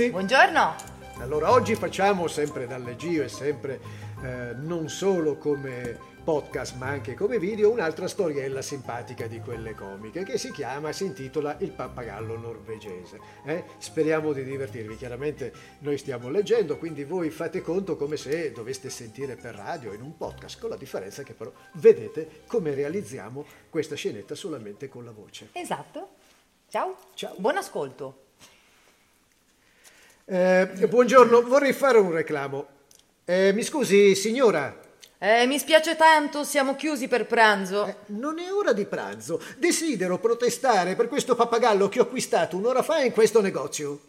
tutti. Buongiorno. Allora, oggi facciamo sempre dal leggio e sempre eh, non solo come podcast ma anche come video un'altra storiella simpatica di quelle comiche che si chiama, si intitola Il pappagallo norvegese. Eh? Speriamo di divertirvi, chiaramente noi stiamo leggendo, quindi voi fate conto come se doveste sentire per radio in un podcast, con la differenza che però vedete come realizziamo questa scenetta solamente con la voce. Esatto. Ciao. Ciao. Buon ascolto. Eh, buongiorno, vorrei fare un reclamo. Eh, mi scusi, signora, Eh, mi spiace tanto, siamo chiusi per pranzo. Eh, non è ora di pranzo. Desidero protestare per questo pappagallo che ho acquistato un'ora fa in questo negozio.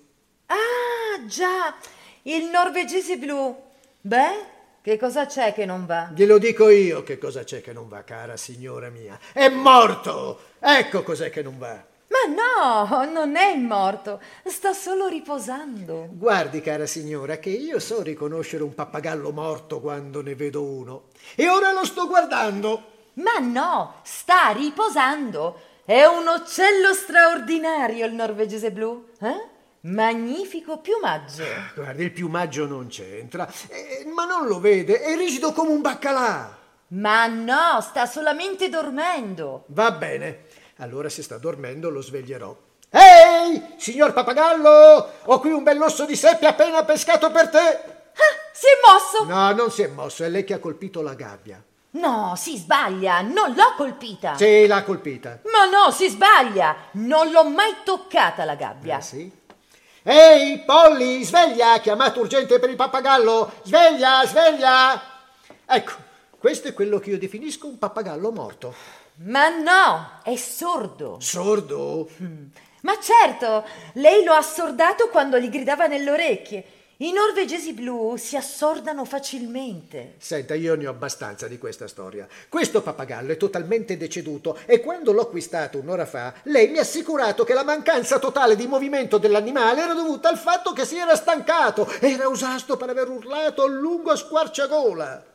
Ah, già, il norvegese blu. Beh, che cosa c'è che non va? Glielo dico io che cosa c'è che non va, cara signora mia. È morto! Ecco cos'è che non va. Ma no, non è morto, sta solo riposando. Guardi, cara signora, che io so riconoscere un pappagallo morto quando ne vedo uno. E ora lo sto guardando. Ma no, sta riposando. È un uccello straordinario il norvegese blu. Eh? Magnifico piumaggio. Guardi, il piumaggio non c'entra. Eh, ma non lo vede, è rigido come un baccalà. Ma no, sta solamente dormendo. Va bene. Allora se sta dormendo lo sveglierò. Ehi, signor pappagallo, ho qui un bell'osso di seppia appena pescato per te. Ah, si è mosso. No, non si è mosso, è lei che ha colpito la gabbia. No, si sbaglia, non l'ho colpita. Sì, l'ha colpita. Ma no, si sbaglia, non l'ho mai toccata la gabbia. Ah, sì? Ehi, Polly, sveglia, chiamato urgente per il pappagallo. Sveglia, sveglia. Ecco, questo è quello che io definisco un pappagallo morto. Ma no, è sordo. Sordo? Ma certo, lei lo ha assordato quando gli gridava nelle orecchie. I norvegesi blu si assordano facilmente. Senta, io ne ho abbastanza di questa storia. Questo pappagallo è totalmente deceduto e quando l'ho acquistato un'ora fa, lei mi ha assicurato che la mancanza totale di movimento dell'animale era dovuta al fatto che si era stancato. Era usato per aver urlato a lungo a squarciagola.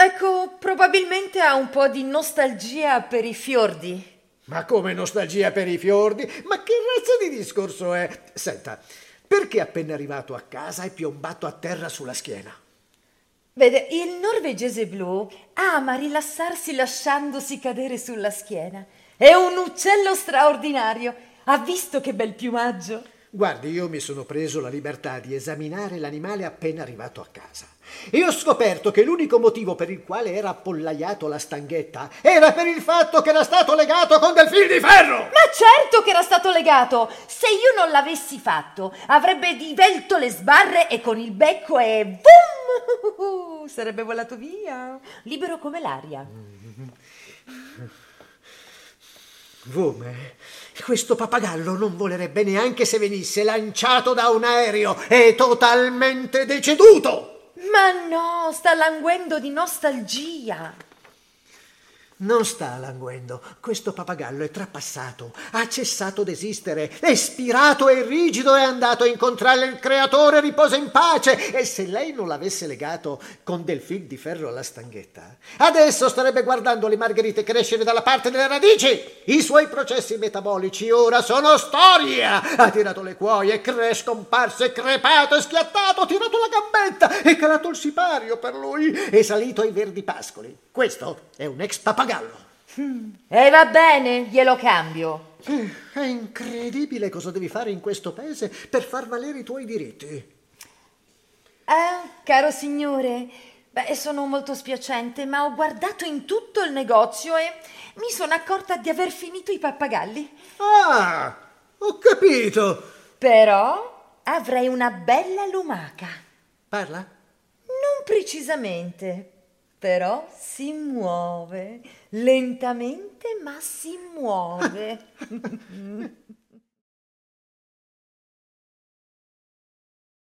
Ecco, probabilmente ha un po' di nostalgia per i fiordi. Ma come nostalgia per i fiordi? Ma che razza di discorso è? Senta, perché appena arrivato a casa è piombato a terra sulla schiena? Vede, il norvegese blu ama rilassarsi lasciandosi cadere sulla schiena. È un uccello straordinario. Ha visto che bel piumaggio? Guardi, io mi sono preso la libertà di esaminare l'animale appena arrivato a casa. E ho scoperto che l'unico motivo per il quale era appollaiato la stanghetta era per il fatto che era stato legato con del fil di ferro! Ma certo che era stato legato! Se io non l'avessi fatto, avrebbe divelto le sbarre e con il becco e boom! Sarebbe volato via, libero come l'aria. Vume, questo pappagallo non volerebbe neanche se venisse lanciato da un aereo. È totalmente deceduto! Ma no, sta languendo di nostalgia. Non sta languendo. Questo pappagallo è trapassato, ha cessato d'esistere, è spirato e rigido, è andato a incontrare il creatore, riposa in pace. E se lei non l'avesse legato con del fil di ferro alla stanghetta, adesso starebbe guardando le margherite crescere dalla parte delle radici. I suoi processi metabolici ora sono storia. Ha tirato le cuoie, è scomparso, è crepato, è schiattato, ha tirato la gambetta, è calato il sipario per lui, è salito ai verdi pascoli. Questo è un ex pappagallo. E va bene, glielo cambio. È incredibile cosa devi fare in questo paese per far valere i tuoi diritti. Ah, caro signore, beh, sono molto spiacente, ma ho guardato in tutto il negozio e mi sono accorta di aver finito i pappagalli. Ah, ho capito. Però avrei una bella lumaca. Parla? Non precisamente, però si muove. Lentamente, ma si muove.